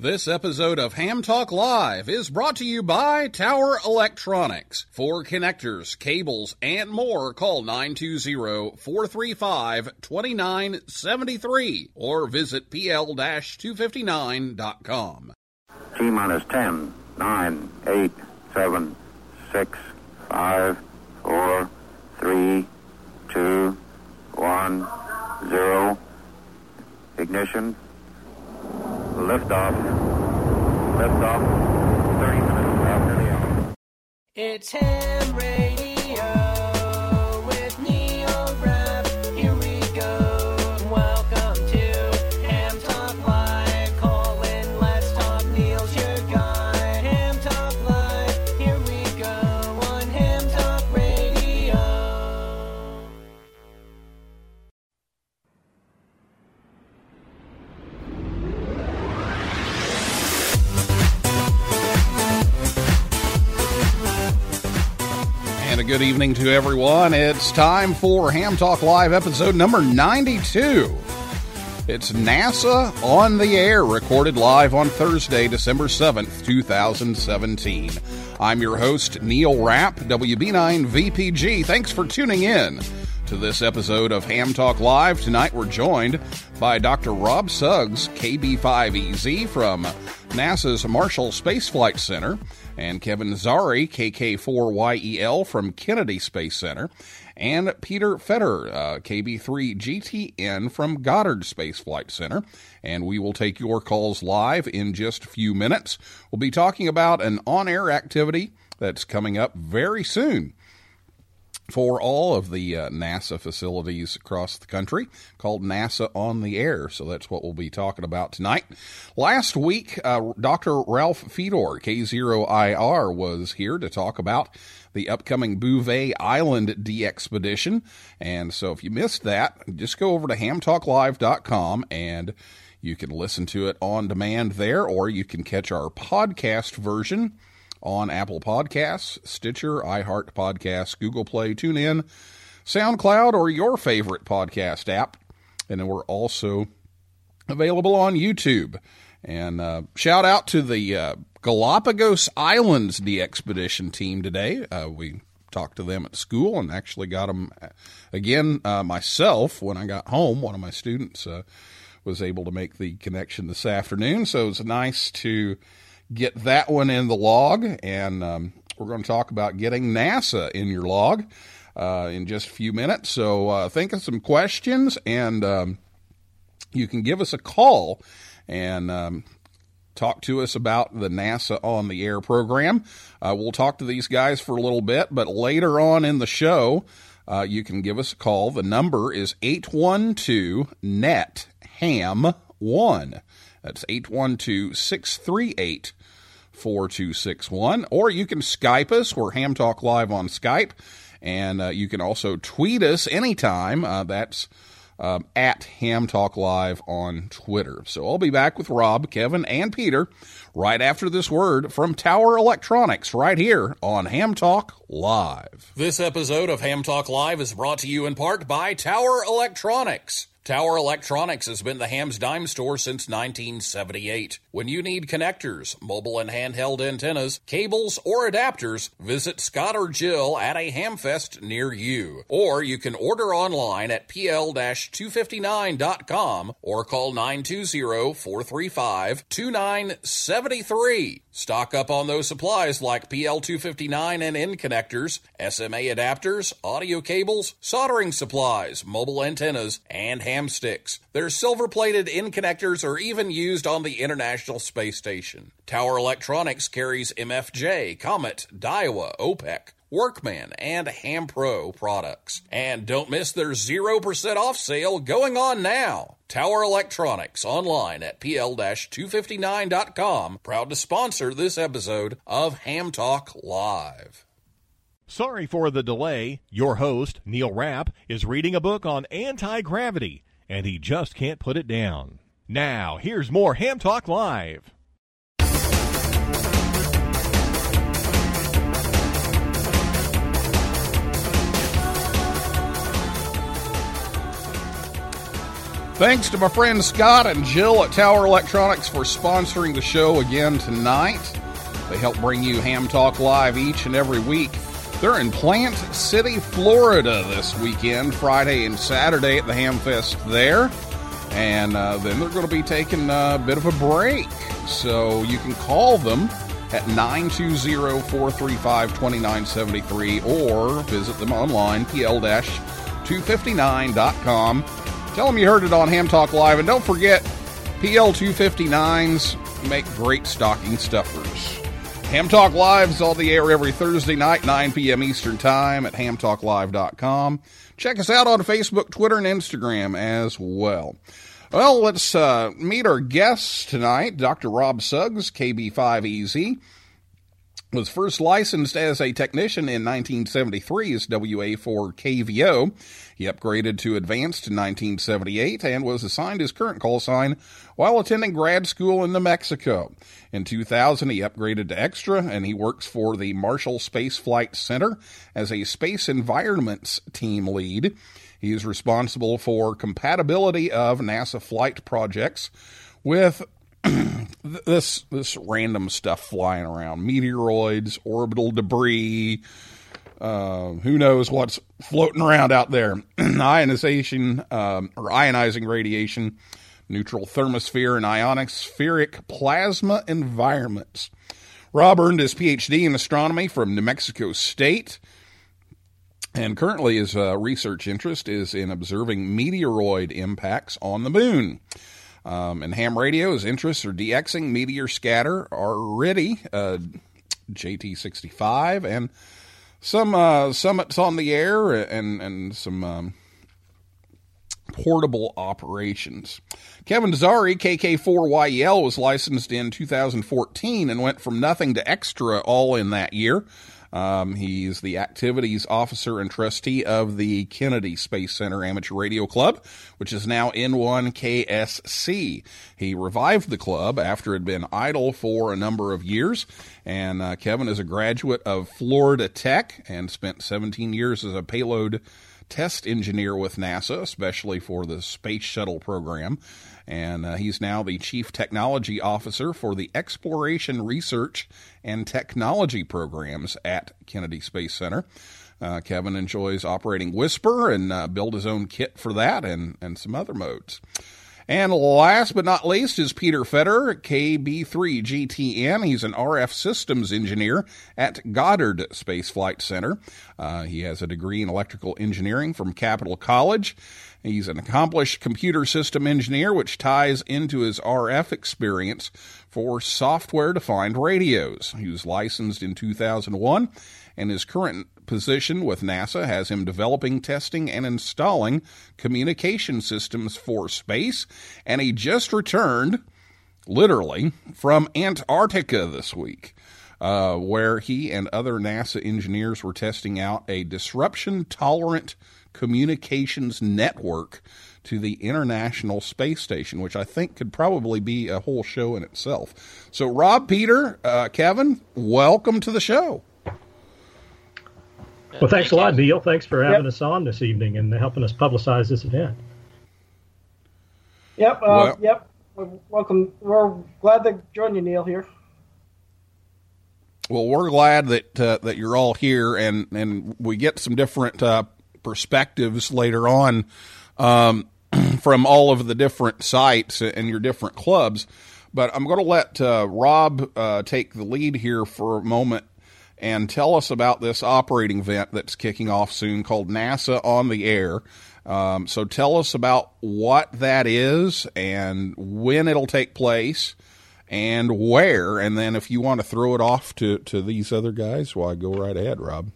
This episode of Ham Talk Live is brought to you by Tower Electronics. For connectors, cables, and more, call 920-435-2973 or visit pl-259.com. T minus 10, 9, 8, 7, 6, 5, 4, 3, 2, 1, 0. Ignition. Liftoff. Liftoff. 30 minutes after the hour. It's Ham Radio And a good evening to everyone. It's time for Ham Talk Live episode number 92. It's NASA on the air, recorded live on Thursday, December 7th, 2017. I'm your host, Neil Rapp, WB9 VPG. Thanks for tuning in to this episode of Ham Talk Live. Tonight we're joined by Dr. Rob Suggs, KB5EZ from NASA's Marshall Space Flight Center, and Kevin Zari, KK4YEL from Kennedy Space Center, and Peter Fetterer, uh, KB3GTN from Goddard Space Flight Center. And we will take your calls live in just a few minutes. We'll be talking about an on air activity that's coming up very soon for all of the uh, NASA facilities across the country called NASA on the Air. So that's what we'll be talking about tonight. Last week, uh, Dr. Ralph Fedor, K0IR, was here to talk about the upcoming Bouvet Island DXpedition. And so if you missed that, just go over to hamtalklive.com and you can listen to it on demand there, or you can catch our podcast version on Apple Podcasts, Stitcher, iHeart Podcasts, Google Play, TuneIn, SoundCloud, or your favorite podcast app. And then we're also available on YouTube. And uh, shout out to the uh, Galapagos Islands expedition team today. Uh, we talked to them at school and actually got them again uh, myself when I got home. One of my students uh, was able to make the connection this afternoon, so it's nice to get that one in the log. And um, we're going to talk about getting NASA in your log uh, in just a few minutes. So uh, think of some questions and um, you can give us a call and um, talk to us about the NASA on the Air program. Uh, we'll talk to these guys for a little bit, but later on in the show, uh, you can give us a call. The number is 812 NET HAM 1. That's 812 638 4261. Or you can Skype us. We're Ham Talk Live on Skype. And uh, you can also tweet us anytime. Uh, that's um, at Ham Talk Live on Twitter. So I'll be back with Rob, Kevin, and Peter right after this word from Tower Electronics right here on Ham Talk Live. This episode of Ham Talk Live is brought to you in part by Tower Electronics. Tower Electronics has been the Ham's dime store since 1978. When you need connectors, mobile and handheld antennas, cables, or adapters, visit Scott or Jill at a Hamfest near you. Or you can order online at pl-259.com or call 920-435-2973. Stock up on those supplies like PL259 and N connectors, SMA adapters, audio cables, soldering supplies, mobile antennas, and ham sticks. Their silver plated N connectors are even used on the International Space Station. Tower Electronics carries MFJ, Comet, Daiwa, Opek. Workman, and Ham Pro products. And don't miss their 0% off sale going on now. Tower Electronics online at pl-259.com. Proud to sponsor this episode of Ham Talk Live. Sorry for the delay. Your host, Neil Rapp, is reading a book on anti gravity, and he just can't put it down. Now, here's more Ham Talk Live. Thanks to my friends Scott and Jill at Tower Electronics for sponsoring the show again tonight. They help bring you Ham Talk Live each and every week. They're in Plant City, Florida this weekend, Friday and Saturday at the Ham Fest there. And uh, then they're going to be taking a bit of a break. So you can call them at 920-435-2973 or visit them online, pl-259.com. Tell them you heard it on Ham Talk Live. And don't forget, PL259s make great stocking stuffers. Ham Talk Live is on the air every Thursday night, 9 p.m. Eastern Time at hamtalklive.com. Check us out on Facebook, Twitter, and Instagram as well. Well, let's uh, meet our guests tonight. Dr. Rob Suggs, KB5EZ, was first licensed as a technician in 1973 as WA4KVO. He upgraded to advanced in 1978 and was assigned his current call sign while attending grad school in New Mexico. In 2000, he upgraded to extra and he works for the Marshall Space Flight Center as a space environments team lead. He is responsible for compatibility of NASA flight projects with this this random stuff flying around. Meteoroids orbital debris uh, who knows what's floating around out there. Ionization um, or ionizing radiation neutral thermosphere and ionospheric plasma environments. Rob earned his phd in astronomy from new mexico state and currently his uh, research interest is in observing meteoroid impacts on the moon um, and ham radio, his interests are DXing, meteor scatter, already uh, JT65, and some uh, summits on the air and, and some um, portable operations. Kevin Zari, KK4YEL, was licensed in 2014 and went from nothing to extra all in that year. Um, he's the activities officer and trustee of the Kennedy Space Center Amateur Radio Club, which is now N1KSC. He revived the club after it had been idle for a number of years. And uh, Kevin is a graduate of Florida Tech and spent 17 years as a payload test engineer with NASA, especially for the Space Shuttle program. And uh, he's now the Chief Technology Officer for the Exploration Research and Technology programs at Kennedy Space Center. Uh, Kevin enjoys operating WSPR and uh, build his own kit for that and, and some other modes. And last but not least is Peter Fetterer, KB3GTN. He's an RF systems engineer at Goddard Space Flight Center. Uh, he has a degree in electrical engineering from Capitol College. He's an accomplished computer system engineer, which ties into his RF experience for software defined radios. He was licensed in 2001, and his current position with NASA has him developing, testing, and installing communication systems for space. And he just returned, literally, from Antarctica this week. Uh, where he and other NASA engineers were testing out a disruption tolerant communications network to the International Space Station, which I think could probably be a whole show in itself. So, Rob, Peter, uh, Kevin, welcome to the show. Well, thanks a lot, Neil. Thanks for having us on this evening and helping us publicize this event. Yep, uh, Well- yep. Welcome. We're glad to join you, Neil. Here. Well, we're glad that uh, that you're all here, and and we get some different uh, perspectives later on um, from all of the different sites and your different clubs. But I'm going to let uh, Rob uh, take the lead here for a moment and tell us about this operating event that's kicking off soon called NASA on the Air. Um, so tell us about what that is and when it'll take place and where. And then if you want to throw it off to, to these other guys, why go right ahead, Rob.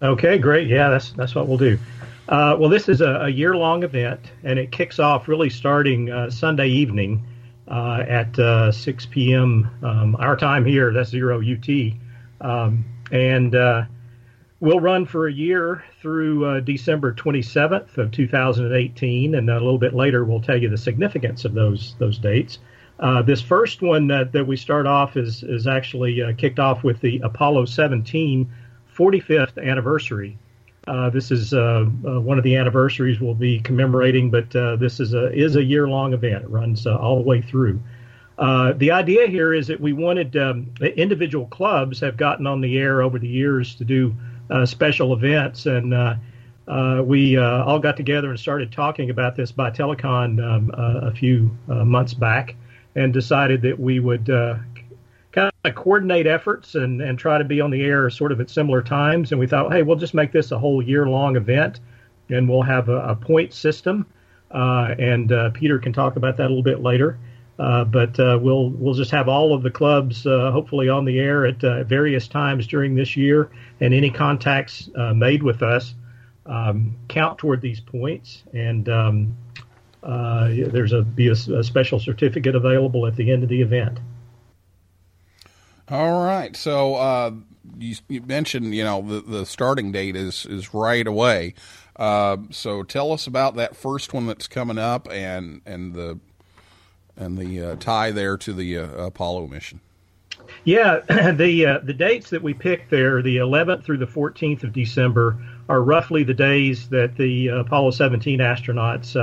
Okay, great. Yeah, that's that's what we'll do. Uh, well, this is a, a year-long event, and it kicks off really starting uh, Sunday evening uh, at uh, 6 p.m. Um, our time here. That's zero UT, um, and uh, we'll run for a year through uh, December 27th of 2018, and a little bit later we'll tell you the significance of those those dates. Uh, this first one that, that we start off is is actually uh, kicked off with the Apollo 17 45th anniversary Uh, this is uh, uh, one of the anniversaries we'll be commemorating, but this is a is a year long event. It runs all the way through. The idea here is that we wanted um, individual clubs have gotten on the air over the years to do special events, and uh, we uh, all got together and started talking about this by telecon um, uh, a few months back, and decided that we would uh, kind of coordinate efforts and, and try to be on the air sort of at similar times. And we thought, hey, we'll just make this a whole year long event, and we'll have a, a point system. Uh, and uh, Peter can talk about that a little bit later. Uh, but uh, we'll we'll just have all of the clubs uh, hopefully on the air at various times during this year, and any contacts made with us um, count toward these points. And um, uh, there's a be a, a special certificate available at the end of the event. All right. So uh, you, you mentioned, you know, the, the starting date is is right away. Uh, so tell us about that first one that's coming up and and the and the uh, tie there to the uh, Apollo mission. Yeah, the uh, the dates that we picked there, the 11th through the 14th of December, are roughly the days that the Apollo 17 astronauts,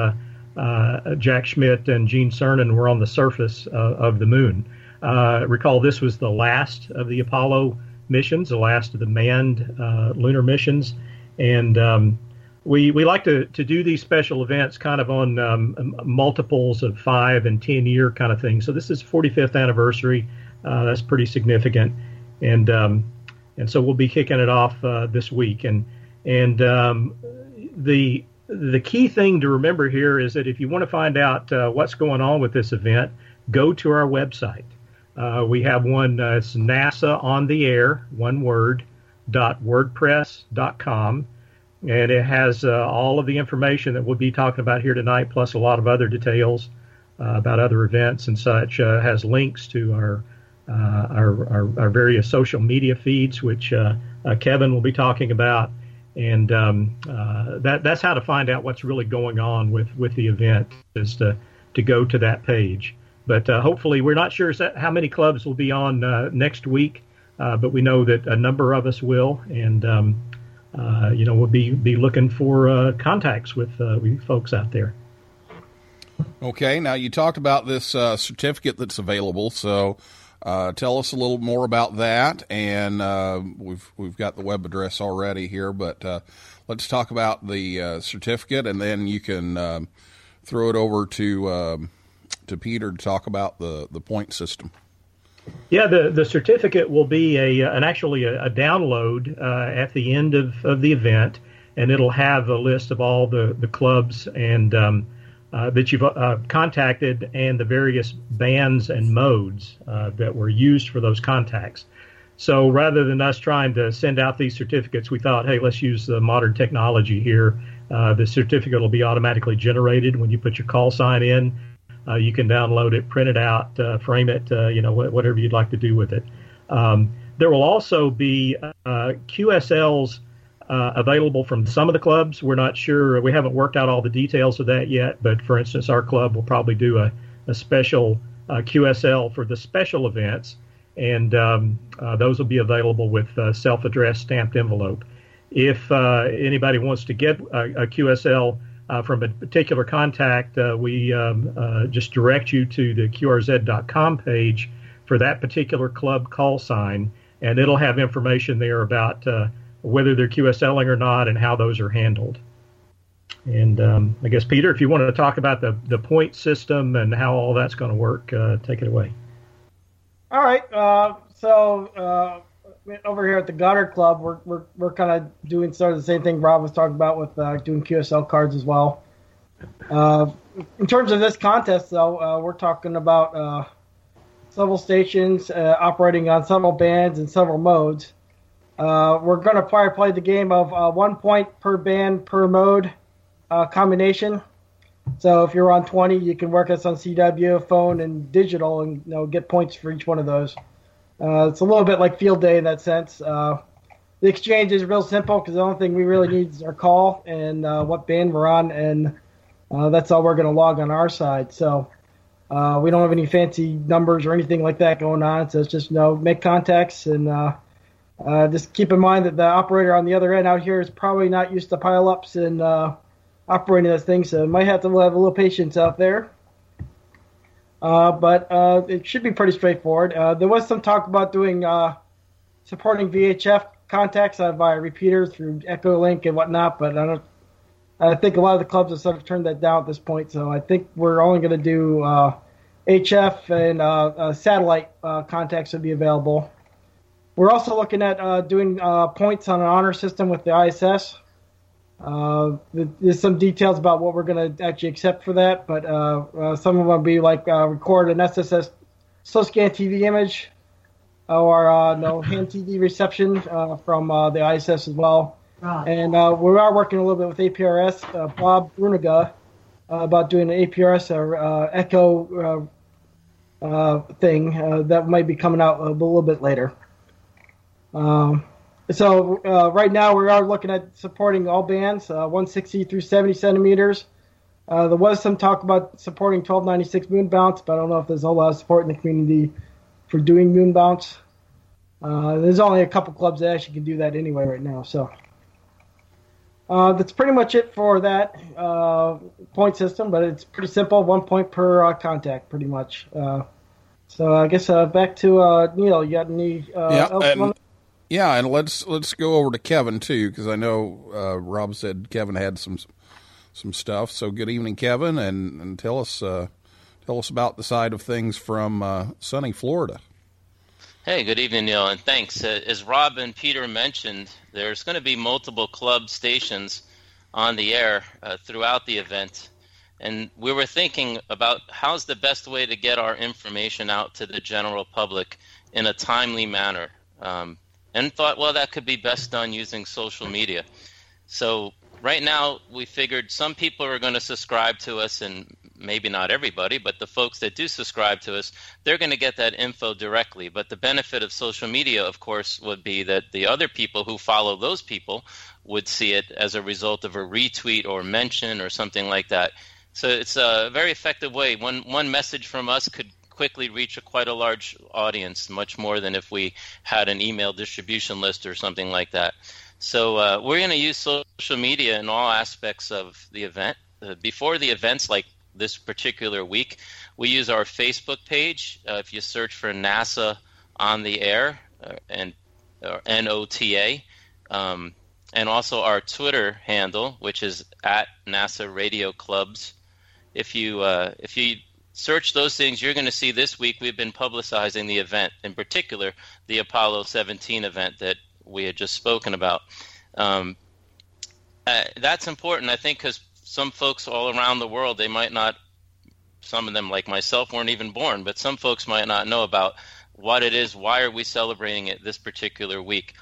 uh, Jack Schmitt and Gene Cernan, were on the surface uh, of the moon. Uh, recall this was the last of the Apollo missions, the last of the manned uh, lunar missions, and um, we we like to, to do these special events kind of on um, multiples of five and ten year kind of thing. So this is 45th anniversary. That's pretty significant, and um, and so we'll be kicking it off this week. And and um, the the key thing to remember here is that if you want to find out uh, what's going on with this event, go to our website. Uh, we have one. Uh, it's NASA on the air, one word, dot wordpress dot com, and it has uh, all of the information that we'll be talking about here tonight, plus a lot of other details uh, about other events and such. Uh, has links to our, our, our our various social media feeds, which Kevin will be talking about, and um, uh, that that's how to find out what's really going on with with the event is to to go to that page. But uh, hopefully, we're not sure how many clubs will be on uh, next week, uh, but we know that a number of us will, and um, uh, you know we'll be be looking for uh, contacts with with folks out there. Okay, now you talked about this certificate that's available, so uh, tell us a little more about that. And uh, we've we've got the web address already here, but uh, let's talk about the uh, certificate, and then you can um, throw it over to um, to Peter to talk about the the point system. Yeah, the, the certificate will be a an actually a, a download uh, at the end of, of the event, and it'll have a list of all the, the clubs and um, uh, that you've uh, contacted and the various bands and modes uh, that were used for those contacts. So rather than us trying to send out these certificates, we thought, hey, let's use the modern technology here. Uh, the certificate will be automatically generated when you put your call sign in. Uh, you can download it, print it out, uh, frame it, you know, wh- whatever you'd like to do with it. Um, there will also be QSLs uh, available from some of the clubs. We're not sure, we haven't worked out all the details of that yet, but for instance, our club will probably do a, a special uh, QSL for the special events, and um, those will be available with a self addressed stamped envelope. If anybody wants to get a, a QSL, uh, from a particular contact, uh, we um, uh, just direct you to the QRZ.com page for that particular club call sign, and it'll have information there about uh, whether they're QSLing or not and how those are handled. And um, I guess, Peter, if you wanted to talk about the, the point system and how all that's going to work, uh, take it away. All right. Uh, so over here at the Goddard Club, we're we're, we're kind of doing sort of the same thing Rob was talking about with uh, doing QSL cards as well. Uh, in terms of this contest, though, uh, we're talking about uh, several stations uh, operating on several bands and several modes. Uh, we're going to probably play the game of one point per band per mode combination. So if you're on 20, you can work us on CW, phone, and digital, and you know get points for each one of those. Uh, it's a little bit like field day in that sense. Uh, the exchange is real simple because the only thing we really need is our call and uh, what band we're on, and uh, that's all we're going to log on our side. So uh, we don't have any fancy numbers or anything like that going on. So it's just you know make contacts and uh, just keep in mind that the operator on the other end out here is probably not used to pile-ups and uh, operating this thing, so might have to have a little patience out there. Uh, but uh, it should be pretty straightforward. Uh, there was some talk about doing uh, supporting VHF contacts via repeaters through Echolink and whatnot, but I don't. I think a lot of the clubs have sort of turned that down at this point, so I think we're only going to do HF and satellite contacts would be available. We're also looking at uh, doing uh, points on an honor system with the ISS. Uh, there's some details about what we're going to actually accept for that, but uh, uh, some of them will be like uh, record an SSS SOSCAN TV image or uh, no hand TV reception uh, from uh, the ISS as well. And uh, we are working a little bit with APRS, uh, Bob Bruninga, uh, about doing an APRS or uh, Echo uh, uh, thing uh, that might be coming out a little bit later. Um, so uh, right now we are looking at supporting all bands, uh, 160 through 70 centimeters. Uh, there was some talk about supporting 1296 moon bounce, but I don't know if there's a lot of support in the community for doing moon bounce. Uh, there's only a couple clubs that actually can do that anyway right now. So uh, that's pretty much it for that uh, point system, but it's pretty simple, one point per uh, contact, pretty much. Uh, so I guess uh, back to uh, Neil. You got any? Uh, Yeah, else and- you wanna- Yeah, and let's let's go over to Kevin too, because I know uh, Rob said Kevin had some some stuff. So good evening, Kevin, and, and tell us uh, tell us about the side of things from uh, sunny Florida. Hey, good evening, Neil, and thanks. Uh, as Rob and Peter mentioned, there's going to be multiple club stations on the air uh, throughout the event. And we were thinking about how's the best way to get our information out to the general public in a timely manner. Um, and thought, well, that could be best done using social media. So right now, we figured some people are going to subscribe to us, and maybe not everybody, but the folks that do subscribe to us, they're going to get that info directly. But the benefit of social media, of course, would be that the other people who follow those people would see it as a result of a retweet or mention or something like that. So it's a very effective way. One one message from us could quickly reach a quite a large audience, much more than if we had an email distribution list or something like that. So uh, we're going to use social media in all aspects of the event. Uh, before the events, like this particular week, we use our Facebook page. Uh, if you search for NASA on the air uh, and NOTA, um, and also our Twitter handle, which is at NASA Radio Clubs. If you uh, if you search those things, you're going to see this week we've been publicizing the event, in particular the Apollo 17 event that we had just spoken about. Um, uh, that's important, I think, because some folks all around the world they might not, some of them like myself weren't even born, but some folks might not know about what it is. Why are we celebrating it this particular week?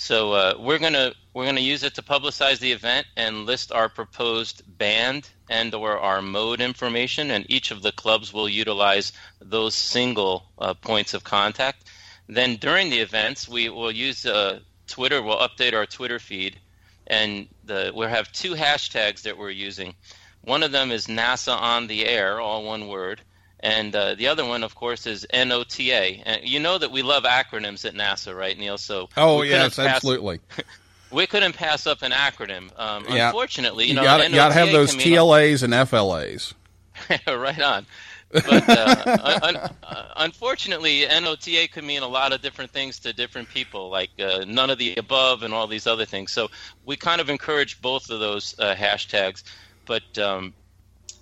So uh, we're gonna we're gonna use it to publicize the event and list our proposed band and or our mode information, and each of the clubs will utilize those single uh, points of contact. Then during the events, we will use uh, Twitter. We'll update our Twitter feed, and the, we'll have two hashtags that we're using. One of them is NASA on the air, all one word, and uh, the other one, of course, is NOTA. And you know that we love acronyms at NASA, right, Neil? So Oh yes, pass- absolutely. We couldn't pass up an acronym. Um, Yeah. Unfortunately, you, You know, got to have NOTA those can mean a- TLAs and FLAs. right on. But uh, un- un- uh, unfortunately, NOTA could mean a lot of different things to different people, like uh, none of the above and all these other things. So we kind of encourage both of those uh, hashtags. But um,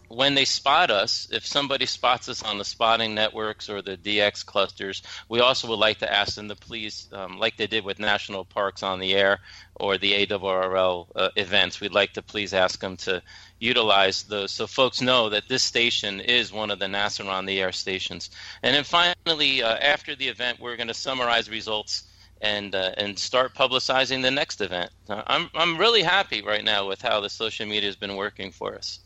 when they spot us, if somebody spots us on the spotting networks or the DX clusters, we also would like to ask them to please, um, like they did with National Parks on the Air or the ARRL uh, events, we'd like to please ask them to utilize those so folks know that this station is one of the NASA on the Air stations. And then finally, uh, after the event, we're going to summarize results and uh, and start publicizing the next event. I'm I'm really happy right now with how the social media has been working for us.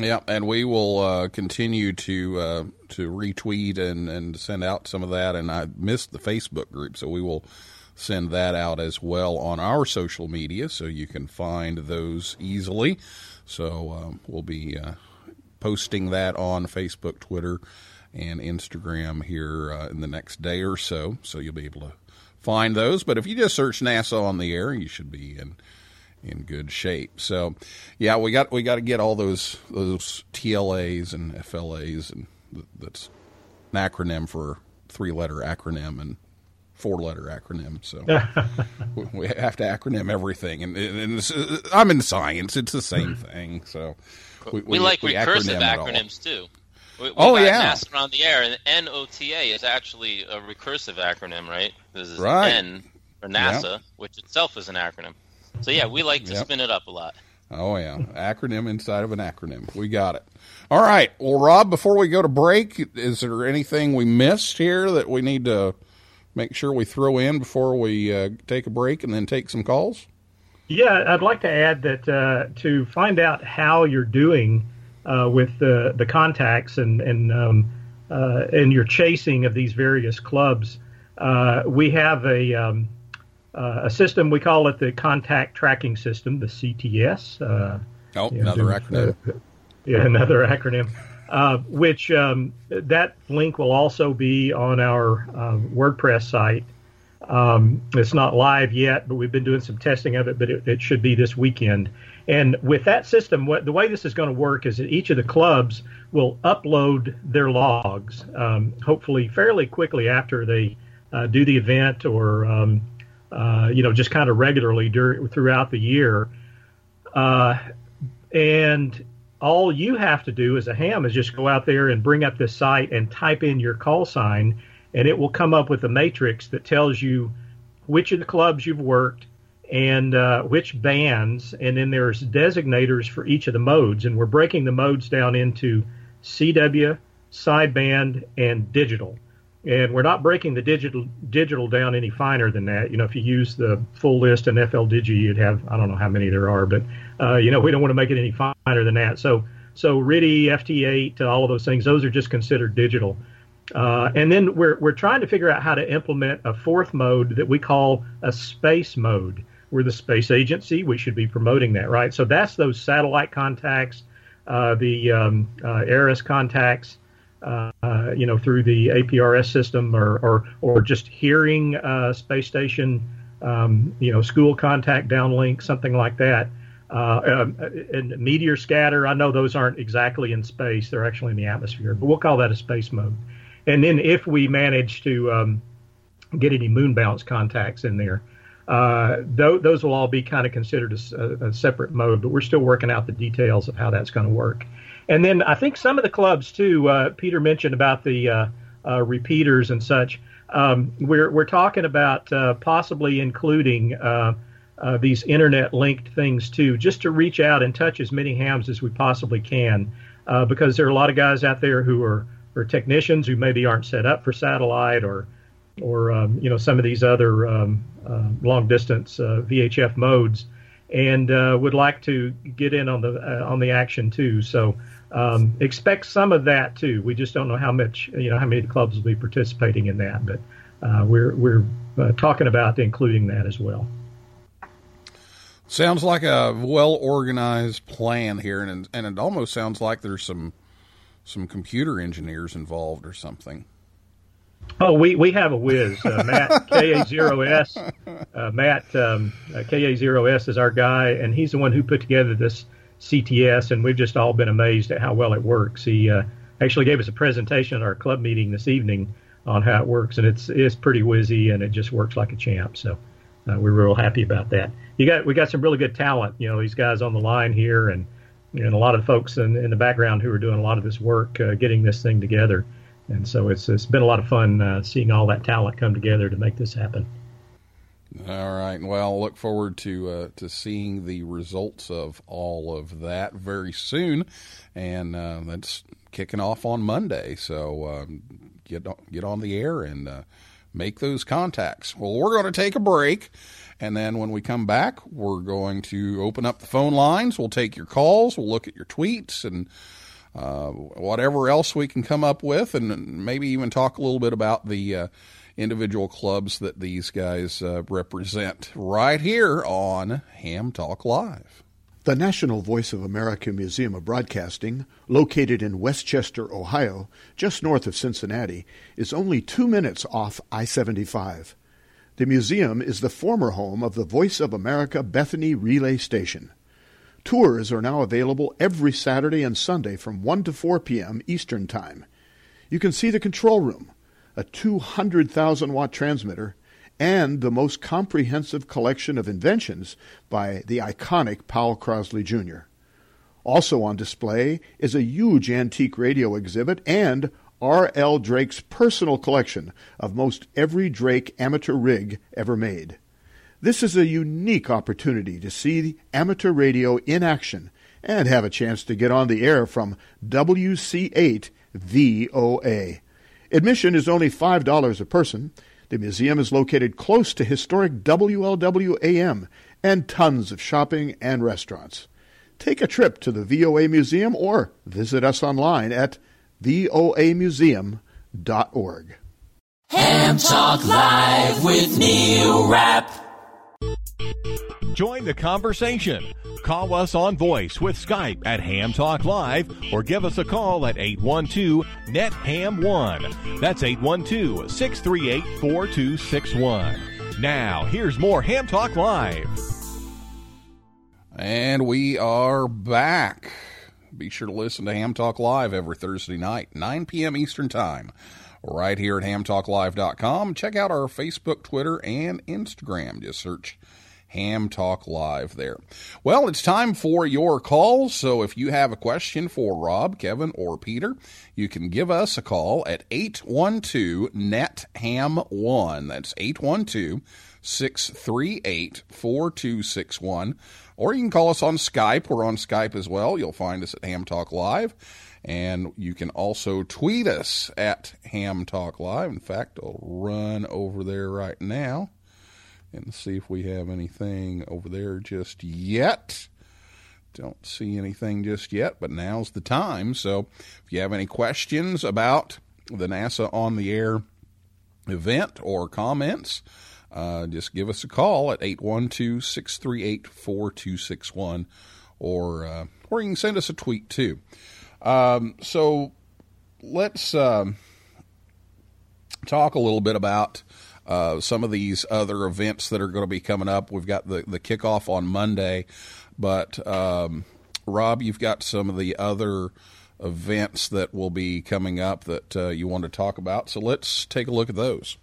Yeah, and we will uh, continue to uh, to retweet and, and send out some of that. And I missed the Facebook group, so we will send that out as well on our social media, so you can find those easily. So um, we'll be uh, posting that on Facebook, Twitter, and Instagram here uh, in the next day or so. So you'll be able to find those. But if you just search NASA on the air, you should be in in good shape. So, yeah, we got we got to get all those those TLAs and FLAs, and th- that's an acronym for three letter acronym and four letter acronym. So we- we have to acronym everything, and, and it's, I'm in science; it's the same thing. So We, like recursive acronym it all. acronyms too. We, we Oh, got yeah. NASA on the air, and NOTA is actually a recursive acronym, right? This is Right. N for NASA, which itself is an acronym. So yeah, we like to Yep. spin it up a lot. Oh yeah, acronym inside of an acronym. We got it. All right. Well, Rob, before we go to break, is there anything we missed here that we need to make sure we throw in before we uh, take a break and then take some calls? Yeah, I'd like to add that uh, to find out how you're doing uh, with the the contacts and and um, uh, and your chasing of these various clubs, uh, we have a um, uh, a system we call it the contact tracking system, the CTS. Uh, Oh, yeah, another acronym. uh, yeah, another acronym. Uh, which um, that link will also be on our uh, WordPress site. Um, it's not live yet, but we've been doing some testing of it. But it, it should be this weekend. And with that system, what the way this is going to work is that each of the clubs will upload their logs, um, hopefully fairly quickly after they uh, do the event, or um, uh, you know, just kind of regularly dur- throughout the year. Uh, and all you have to do as a ham is just go out there and bring up this site and type in your call sign, and it will come up with a matrix that tells you which of the clubs you've worked and uh, which bands, and then there's designators for each of the modes, and we're breaking the modes down into CW, sideband, and digital. And we're not breaking the digital digital down any finer than that. You know, if you use the full list in FL Digi, you'd have I don't know how many there are, but uh, you know we don't want to make it any finer than that. So so RTTY, FT8, all of those things, those are just considered digital. Uh, and then we're we're trying to figure out how to implement a fourth mode that we call a space mode. We're the space agency. We should be promoting that, right? So that's those satellite contacts, uh, the um, uh, ARISS contacts, uh, uh, you know, through the APRS system, or or or just hearing uh, space station, um, you know, school contact downlink, something like that. Uh, um, and meteor scatter, I know those aren't exactly in space; they're actually in the atmosphere, but we'll call that a space mode. And then if we manage to um, get any moon bounce contacts in there, uh, th- those will all be kind of considered a separate mode. But we're still working out the details of how that's going to work. And then I think some of the clubs too. Uh, Peter mentioned about the uh, uh, repeaters and such. Um, we're we're talking about uh, possibly including these internet linked things too, just to reach out and touch as many hams as we possibly can, because there are a lot of guys out there who are, are technicians who maybe aren't set up for satellite or or um, you know some of these other um, uh, long distance uh, VHF modes, and uh, would like to get in on the on the action too. So um, expect some of that too. We just don't know how much you know how many clubs will be participating in that, but uh, we're we're uh, talking about including that as well. Sounds like a well organized plan here, and and it almost sounds like there's some some computer engineers involved or something. Oh, we, we have a whiz, uh, Matt KA0S. Uh, Matt um, uh, KA0S is our guy, and he's the one who put together this CTS, and we've just all been amazed at how well it works. He uh, actually gave us a presentation at our club meeting this evening on how it works, and it's it's pretty whizzy, and it just works like a champ. So uh, we're real happy about that. You got we got some really good talent. You know, these guys on the line here, and and a lot of folks in, in the background who are doing a lot of this work, uh, getting this thing together. And so it's it's been a lot of fun uh, seeing all that talent come together to make this happen. All right. Well, look forward to uh, to seeing the results of all of that very soon, and uh, that's kicking off on Monday. So um, get on, get on the air and uh, make those contacts. Well, we're going to take a break, and then when we come back, we're going to open up the phone lines. We'll take your calls. We'll look at your tweets and uh, whatever else we can come up with, and maybe even talk a little bit about the uh, individual clubs that these guys uh, represent right here on Ham Talk Live. The National Voice of America Museum of Broadcasting, located in West Chester, Ohio, just north of Cincinnati, is only two minutes off I 75. The museum is the former home of the Voice of America Bethany Relay Station. Tours are now available every Saturday and Sunday from 1 to 4 p.m. Eastern Time. You can see the control room, a 200,000 watt transmitter, and the most comprehensive collection of inventions by the iconic Powell Crosley Jr. Also on display is a huge antique radio exhibit and R.L. Drake's personal collection of most every Drake amateur rig ever made. This is a unique opportunity to see amateur radio in action and have a chance to get on the air from WC8 VOA. Admission is only $5 a person. The museum is located close to historic WLW AM and tons of shopping and restaurants. Take a trip to the VOA Museum or visit us online at voamuseum.org. Ham Talk Live with Neil Rapp. Join the conversation. Call us on voice with Skype at Ham Talk Live or give us a call at 812 NET HAM 1. That's 812 638 4261. Now, here's more Ham Talk Live. And we are back. Be sure to listen to Ham Talk Live every Thursday night, 9 p.m. Eastern Time, right here at hamtalklive.com. Check out our Facebook, Twitter, and Instagram. Just search Ham Talk Live there. Well, it's time for your calls. So if you have a question for Rob, Kevin, or Peter, you can give us a call at 812 NET HAM 1. That's 812 638 4261. Or you can call us on Skype. We're on Skype as well. You'll find us at Ham Talk Live. And you can also tweet us at Ham Talk Live. In fact, I'll run over there right now and see if we have anything over there just yet. Don't see anything just yet, but now's the time. So if you have any questions about the NASA on the Air event or comments, uh, just give us a call at 812 638 4261 or uh, or you can send us a tweet too. Um, so let's um, talk a little bit about uh, some of these other events that are going to be coming up. We've got the, the kickoff on Monday, but um, Rob, you've got some of the other events that will be coming up that uh, you want to talk about. So let's take a look at those.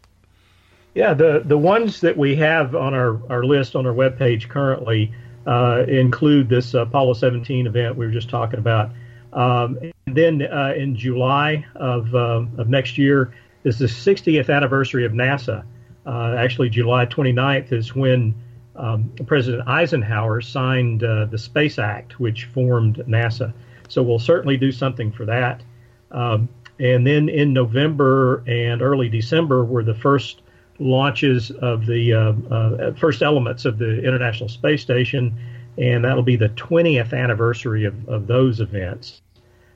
Yeah, the, the ones that we have on our, our list on our webpage currently uh, include this Apollo 17 event we were just talking about. Um, and then uh, in July of, um, of next year is the 60th anniversary of NASA. Uh, actually, July 29th is when um, President Eisenhower signed uh, the Space Act, which formed NASA. So we'll certainly do something for that. Um, and then in November and early December were the first launches of the uh, uh, first elements of the International Space Station, and that'll be the 20th anniversary of, of those events.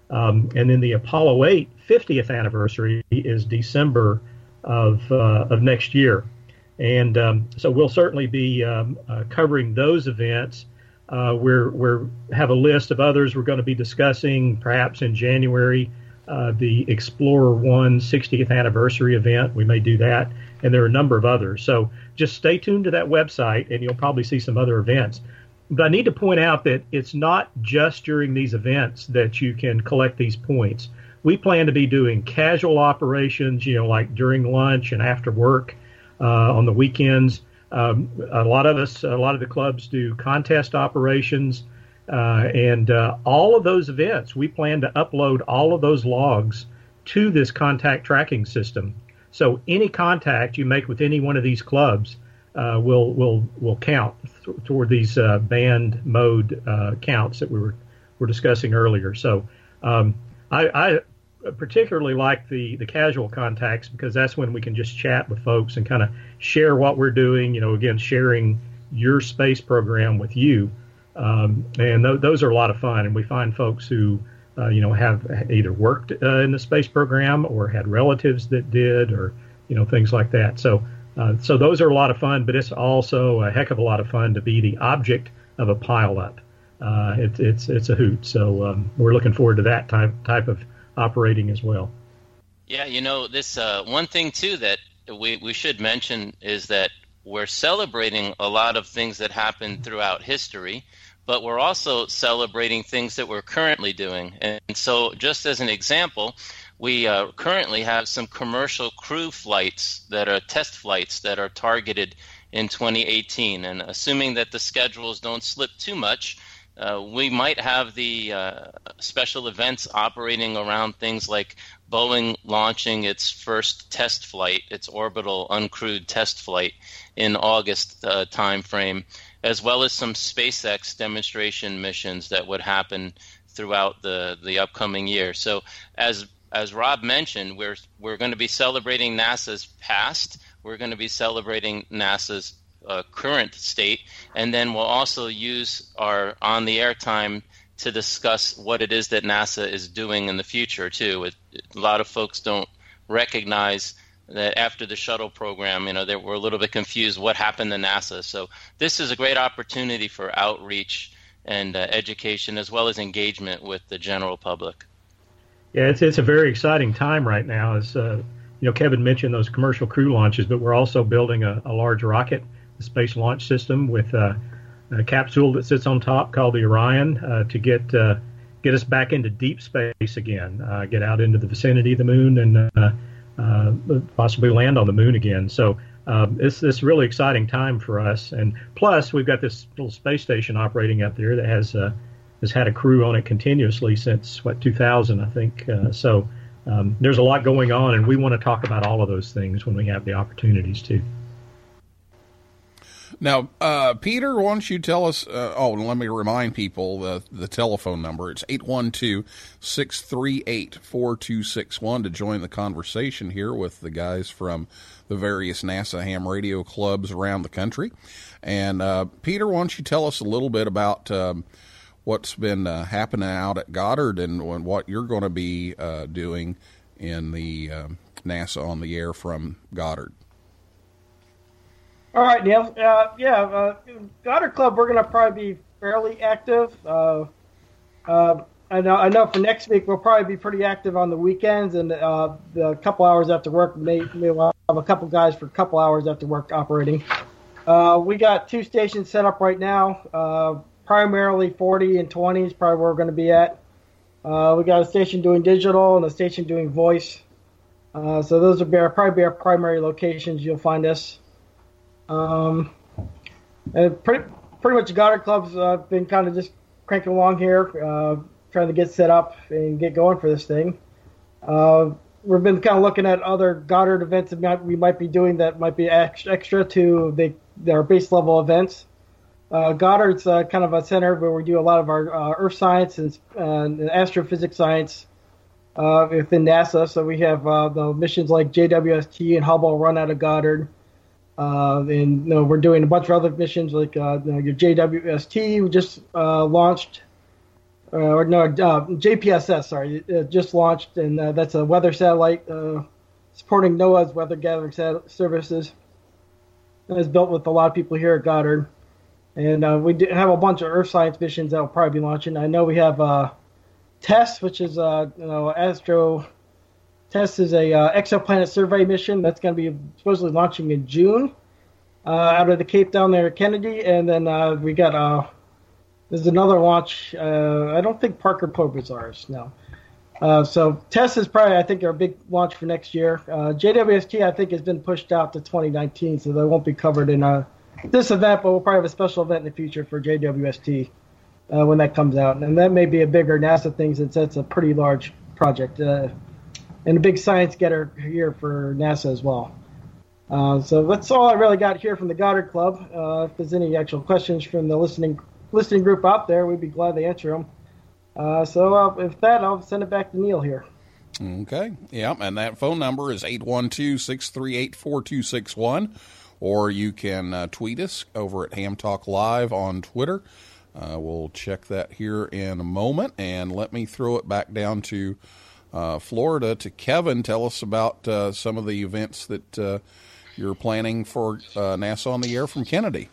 Um, and then the Apollo 8 50th anniversary is December of, uh, of next year. And um, so we'll certainly be um, uh, covering those events. Uh, we're, we're have a list of others we're going to be discussing perhaps in January. Uh, the Explorer 1 60th anniversary event, we may do that. And there are a number of others. So just stay tuned to that website and you'll probably see some other events. But I need to point out that it's not just during these events that you can collect these points. We plan to be doing casual operations, you know, like during lunch and after work uh, on the weekends. Um, a lot of us, a lot of the clubs do contest operations. Uh, and uh, all of those events, we plan to upload all of those logs to this contact tracking system. So any contact you make with any one of these clubs uh, will will will count th- toward these uh, band mode uh, counts that we were were discussing earlier. So um, I, I, particularly like the the casual contacts because that's when we can just chat with folks and kind of share what we're doing. You know, again, sharing your space program with you, um, and th- those are a lot of fun. And we find folks who uh, you know have either worked uh, in the space program or had relatives that did, or you know things like that. So. Uh, so those are a lot of fun, but it's also a heck of a lot of fun to be the object of a pileup. Uh, it, it's it's a hoot. So um, we're looking forward to that type type of operating as well. Yeah, you know, this uh, one thing too that we, we should mention is that we're celebrating a lot of things that happened throughout history, but we're also celebrating things that we're currently doing. And so, just as an example, we uh, currently have some commercial crew flights that are test flights that are targeted in 2018. And assuming that the schedules don't slip too much, uh, we might have the uh, special events operating around things like Boeing launching its first test flight, its orbital uncrewed test flight in August uh, timeframe, as well as some SpaceX demonstration missions that would happen throughout the, the upcoming year. So as as Rob mentioned, we're we're going to be celebrating NASA's past. We're going to be celebrating NASA's uh, current state, and then we'll also use our on the air time to discuss what it is that NASA is doing in the future too. It, a lot of folks don't recognize that after the shuttle program, you know, they were a little bit confused what happened to NASA. So this is a great opportunity for outreach and uh, education as well as engagement with the general public. Yeah, it's it's a very exciting time right now. As uh, you know, Kevin mentioned those commercial crew launches, but we're also building a, a large rocket, a space launch system with uh, a capsule that sits on top called the Orion uh, to get uh, get us back into deep space again, uh, get out into the vicinity of the moon, and uh, uh, possibly land on the moon again. So. Um, it's this really exciting time for us, and plus we've got this little space station operating up there that has uh, has had a crew on it continuously since what 2000, I think. So um, there's a lot going on, and we want to talk about all of those things when we have the opportunities to. Now, uh, Peter, why don't you tell us? Uh, oh, and let me remind people the, the telephone number. It's 812 638 4261 to join the conversation here with the guys from the various NASA ham radio clubs around the country. And, uh, Peter, why don't you tell us a little bit about um, what's been uh, happening out at Goddard and, what you're going to be uh, doing in the um, NASA on the air from Goddard? All right, Neil. Uh, yeah, uh, Club, we're going to probably be fairly active. Uh, uh, I know. I know. For next week, we'll probably be pretty active on the weekends and uh, the couple hours after work. May, we'll have a couple guys for a couple hours after work operating. Uh, we got two stations set up right now. Uh, primarily 40 and 20 is probably where we're going to be at. Uh, we got a station doing digital and a station doing voice. So those our, probably be our primary locations. You'll find us. Um, and pretty pretty much Goddard Club's uh, been kind of just cranking along here, uh, trying to get set up and get going for this thing. Uh, we've been kind of looking at other Goddard events that we might be doing that might be extra to the their base level events. Uh, Goddard's uh, kind of a center where we do a lot of our uh, Earth science and, and astrophysics science uh, within NASA. So we have uh, the missions like JWST and Hubble run out of Goddard. Uh, and you know, we're doing a bunch of other missions like uh, your JWST we just uh, launched, uh, or no, uh, JPSS, sorry, it just launched, and uh, that's a weather satellite uh, supporting NOAA's weather gathering sat- services. And it's built with a lot of people here at Goddard. And uh, we have a bunch of Earth science missions that will probably be launching. I know we have uh, TESS, which is uh, you know Astro. TESS is a uh, exoplanet survey mission that's going to be supposedly launching in June uh, out of the Cape down there at Kennedy, and then uh, we got uh, there's another launch. Uh, I don't think Parker Probe is ours no. Uh, so TESS is probably I think our big launch for next year. Uh, JWST I think has been pushed out to 2019, so they won't be covered in this event, but we'll probably have a special event in the future for JWST when that comes out, and that may be a bigger NASA thing since that's a pretty large project and a big science getter here for NASA as well. Uh, so that's all I really got here from the Goddard Club. Uh, if there's any actual questions from the listening listening group out there, we'd be glad to answer them. Uh, so uh, with that, I'll send it back to Neil here. Okay. Yep. and that phone number is 812-638-4261 or you can uh, tweet us over at Ham Talk Live on Twitter. Uh, we'll check that here in a moment, and let me throw it back down to uh, Florida to Kevin. Tell us about uh, some of the events that uh, you're planning for uh, NASA on the Air from Kennedy.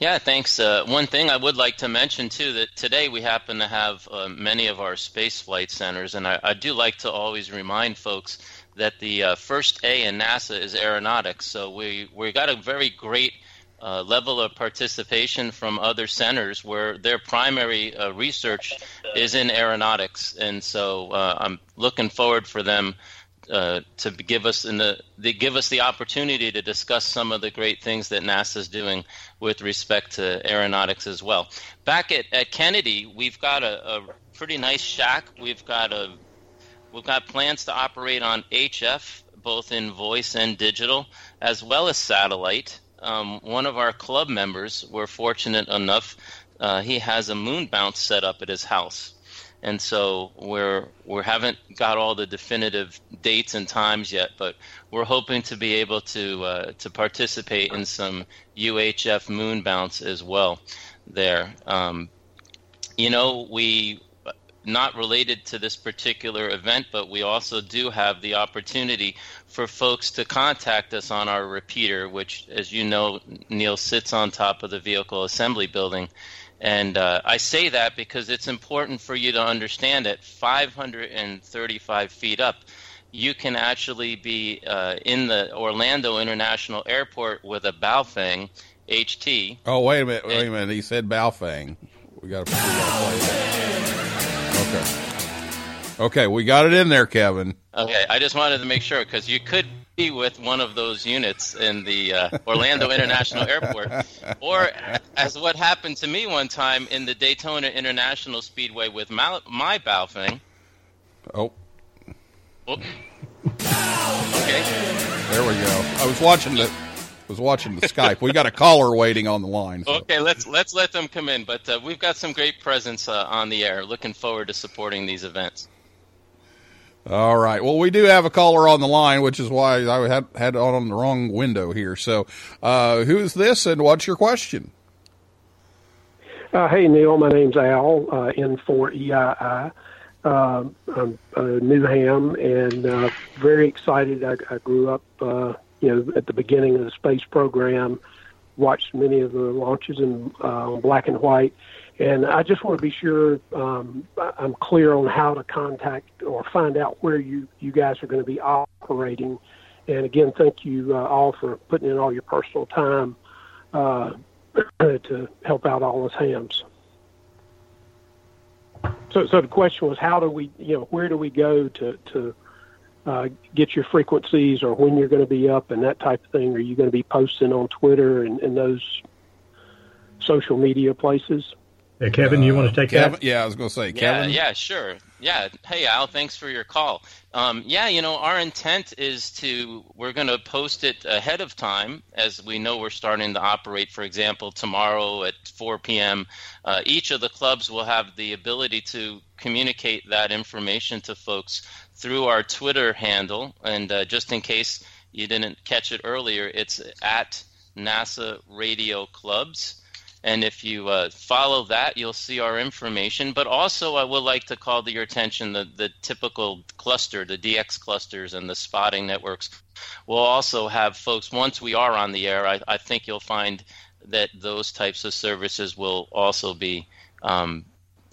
Yeah, thanks. Uh, one thing I would like to mention too that today we happen to have many of our space flight centers, and I, I do like to always remind folks that the uh, first A in NASA is aeronautics. So we we got a very great uh, level of participation from other centers where their primary uh, research is in aeronautics, and so uh, I'm looking forward for them uh, to give us in the they give us the opportunity to discuss some of the great things that NASA is doing with respect to aeronautics as well. Back at, at Kennedy, we've got a, a pretty nice shack. We've got a we've got plans to operate on HF both in voice and digital, as well as satellite. Um, one of our club members, we're fortunate enough, uh, he has a moon bounce set up at his house and so we're we haven't got all the definitive dates and times yet, but we're hoping to be able to uh, to participate in some UHF moon bounce as well. There, um, you know, we not related to this particular event, but we also do have the opportunity for folks to contact us on our repeater, which, as you know, Neil sits on top of the vehicle assembly building. And uh, I say that because it's important for you to understand that 535 feet up, you can actually be uh, in the Orlando International Airport with a Baofeng HT. Oh, wait a minute. Wait a minute. He said Baofeng. We got to. Okay. Okay, we got it in there, Kevin. Okay, I just wanted to make sure because you could be with one of those units in the uh, Orlando International Airport, or as what happened to me one time in the Daytona International Speedway with my, my Baofeng. Oh, Oh. Okay. there we go. I was watching the was watching the Skype. We got a caller waiting on the line. so- Okay, let's let's let them come in. But uh, we've got some great presence uh, on the air. Looking forward to supporting these events. All right. Well, we do have a caller on the line, which is why I had had it on the wrong window here. So, uh, who's this, and what's your question? Uh, hey, Neil. My name's Al, uh, N4EII. Uh, I'm uh, Newham and uh, very excited. I, I grew up, uh, you know, at the beginning of the space program, watched many of the launches in uh, black and white. And I just want to be sure um, I'm clear on how to contact or find out where you, you guys are going to be operating. And again, thank you uh, all for putting in all your personal time uh, to help out all us hams. So, so the question was, how do we, you know, where do we go to to uh, get your frequencies or when you're going to be up and that type of thing? Are you going to be posting on Twitter and, and those social media places? Yeah, Kevin, you want to take Kevin? that? Yeah, I was going to say, Yeah, Kevin. yeah, sure. Yeah. Hey, Al, thanks for your call. Um, yeah, you know, our intent is to, we're going to post it ahead of time as we know we're starting to operate, for example, tomorrow at 4 p.m. Uh, each of the clubs will have the ability to communicate that information to folks through our Twitter handle. And uh, just in case you didn't catch it earlier, it's at NASA Radio Clubs. And if you uh, follow that, you'll see our information. But also, I would like to call to your attention the, the typical cluster, the DX clusters and the spotting networks. We'll also have folks, once we are on the air, I, I think you'll find that those types of services will also be um,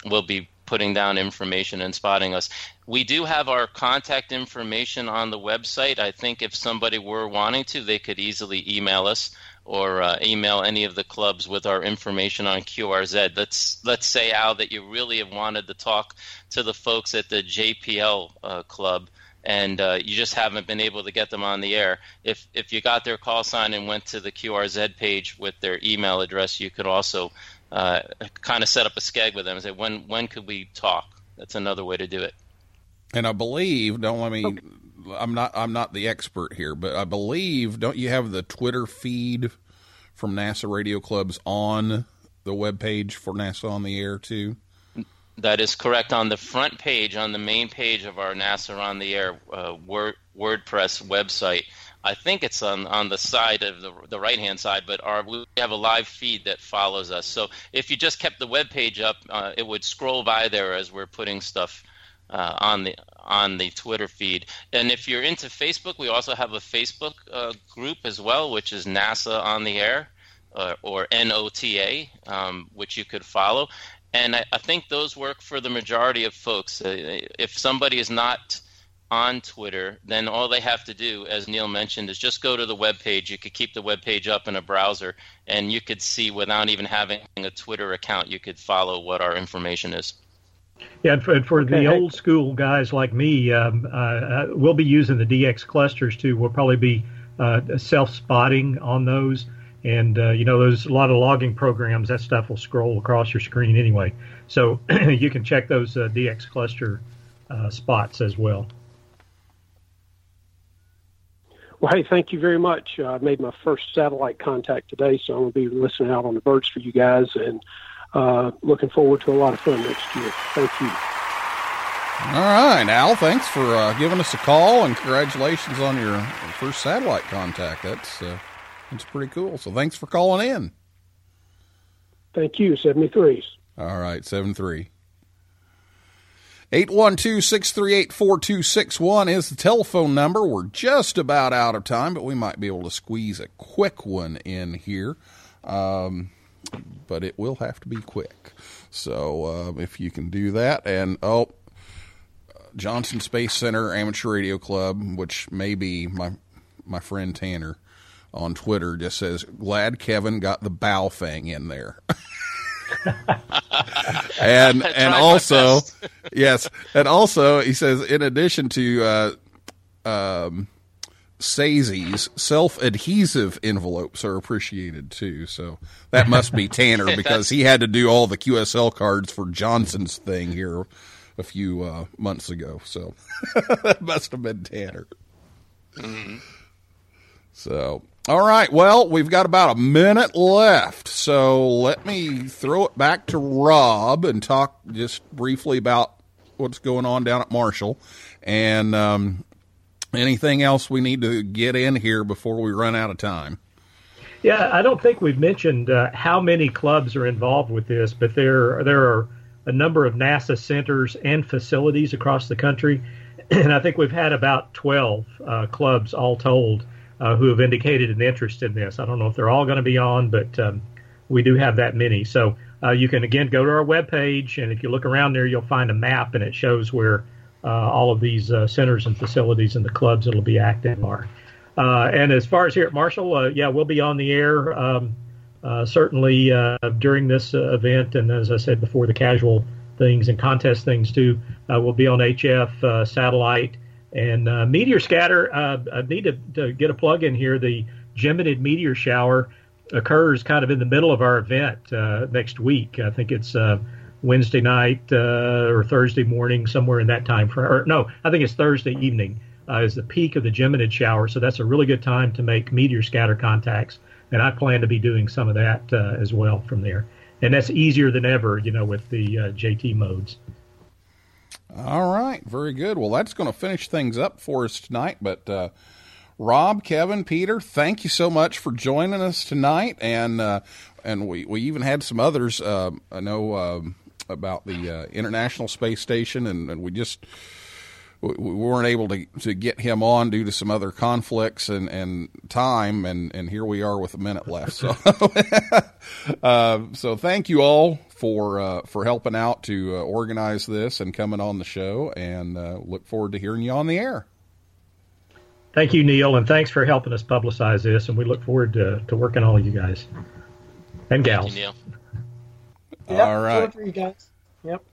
will be putting down information and spotting us. We do have our contact information on the website. I think if somebody were wanting to, they could easily email us or uh, email any of the clubs with our information on QRZ. Let's let's say Al that you really have wanted to talk to the folks at the JPL uh, club. And uh, you just haven't been able to get them on the air. If if you got their call sign and went to the QRZ page with their email address, you could also uh, kind of set up a sked with them and say when when could we talk. That's another way to do it. And I believe, don't let me. I'm not. I'm not the expert here, but I believe, don't you have the Twitter feed from NASA Radio Clubs on the webpage for NASA on the air too? That is correct. On the front page, on the main page of our NASA on the Air uh, Word, WordPress website, I think it's on, on the side of the, the right hand side, but our, we have a live feed that follows us. So if you just kept the web page up, uh, it would scroll by there as we're putting stuff uh, on the on the Twitter feed. And if you're into Facebook, we also have a Facebook uh, group as well, which is NASA on the Air uh, or NOTA, um, which you could follow. And I, I think those work for the majority of folks. Uh, if somebody is not on Twitter, then all they have to do, as Neil mentioned, is just go to the web page. You could keep the web page up in a browser, and you could see without even having a Twitter account, you could follow what our information is. Yeah, and for, and for the old school guys like me, um, uh, uh, we'll be using the DX clusters too. We'll probably be uh, self spotting on those. And, uh, you know, there's a lot of logging programs. That stuff will scroll across your screen anyway. So you can check those uh, DX cluster uh, spots as well. Well, hey, thank you very much. Uh, I made my first satellite contact today, so I'm going to be listening out on the birds for you guys and uh, looking forward to a lot of fun next year. Thank you. All right, Al. Thanks for uh, giving us a call, and congratulations on your first satellite contact. That's uh, that's pretty cool. So thanks for calling in. Thank you, 73s. All right, seven three. 812-638-4261 is the telephone number. We're just about out of time, but we might be able to squeeze a quick one in here. Um, but it will have to be quick. So uh, if you can do that, and oh, Johnson Space Center Amateur Radio Club, which may be my my friend Tanner on Twitter, just says glad Kevin got the Baofeng in there. and and also yes, and also he says in addition to uh, um, SASEs self-adhesive envelopes are appreciated too. So that must be Tanner because he had to do all the QSL cards for Johnson's thing here a few uh, months ago. So that must have been Tanner. So, all right. Well, we've got about a minute left. So let me throw it back to Rob and talk just briefly about what's going on down at Marshall and um, anything else we need to get in here before we run out of time. Yeah, I don't think we've mentioned uh, how many clubs are involved with this, but there there are a number of NASA centers and facilities across the country, and I think we've had about twelve uh, clubs all told uh, who have indicated an interest in this. I don't know if they're all going to be on, but um, we do have that many. So uh, you can again go to our webpage, and if you look around there, you'll find a map, and it shows where uh, all of these uh, centers and facilities and the clubs that'll be active are. Uh, and as far as here at Marshall, yeah, we'll be on the air um, certainly during this event, and as I said before, the casual things and contest things too. Uh, we'll be on HF uh, satellite and uh, meteor scatter. Uh, I need to, to get a plug in here. The Geminid meteor shower occurs kind of in the middle of our event uh, next week. I think it's uh, Wednesday night uh, or Thursday morning, somewhere in that time frame. Or no, I think it's Thursday evening uh, is the peak of the Geminid shower. So that's a really good time to make meteor scatter contacts. And I plan to be doing some of that as well from there. And that's easier than ever, you know, with the JT modes. All right, very good. Well, that's going to finish things up for us tonight. But uh, Rob, Kevin, Peter, thank you so much for joining us tonight, and uh, and we, we even had some others. Uh, I know um about the uh, International Space Station, and, and we just we we weren't able to to get him on due to some other conflicts and, and time, and, and here we are with a minute left. So, uh, so thank you all for uh, for helping out to uh, organize this and coming on the show, and uh, look forward to hearing you on the air. Thank you, Neil, and thanks for helping us publicize this. And we look forward to, to working all of you guys and Thank gals. you, Neil. Yep, All right. good for you guys. Yep.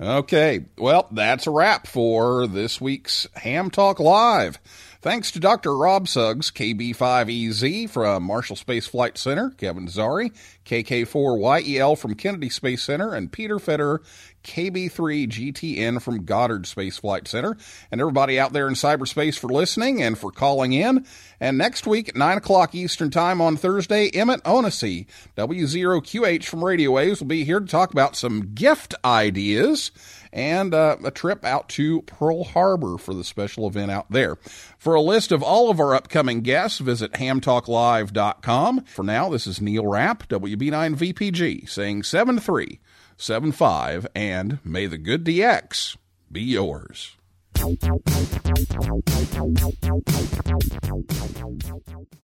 Okay, well, that's a wrap for this week's Ham Talk Live. Thanks to Dr. Rob Suggs, KB5EZ E from Marshall Space Flight Center, Kevin Zari, KK4YEL E from Kennedy Space Center, and Peter Fetterer, KB3GTN from Goddard Space Flight Center, and everybody out there in cyberspace for listening and for calling in. And next week at 9 o'clock Eastern Time on Thursday, Emmett Onassi, W0QH from Radio Waves, will be here to talk about some gift ideas and uh, a trip out to Pearl Harbor for the special event out there. For a list of all of our upcoming guests, visit hamtalklive.com. For now, this is Neil Rapp, WB9VPG, saying 7375, and may the good DX be yours.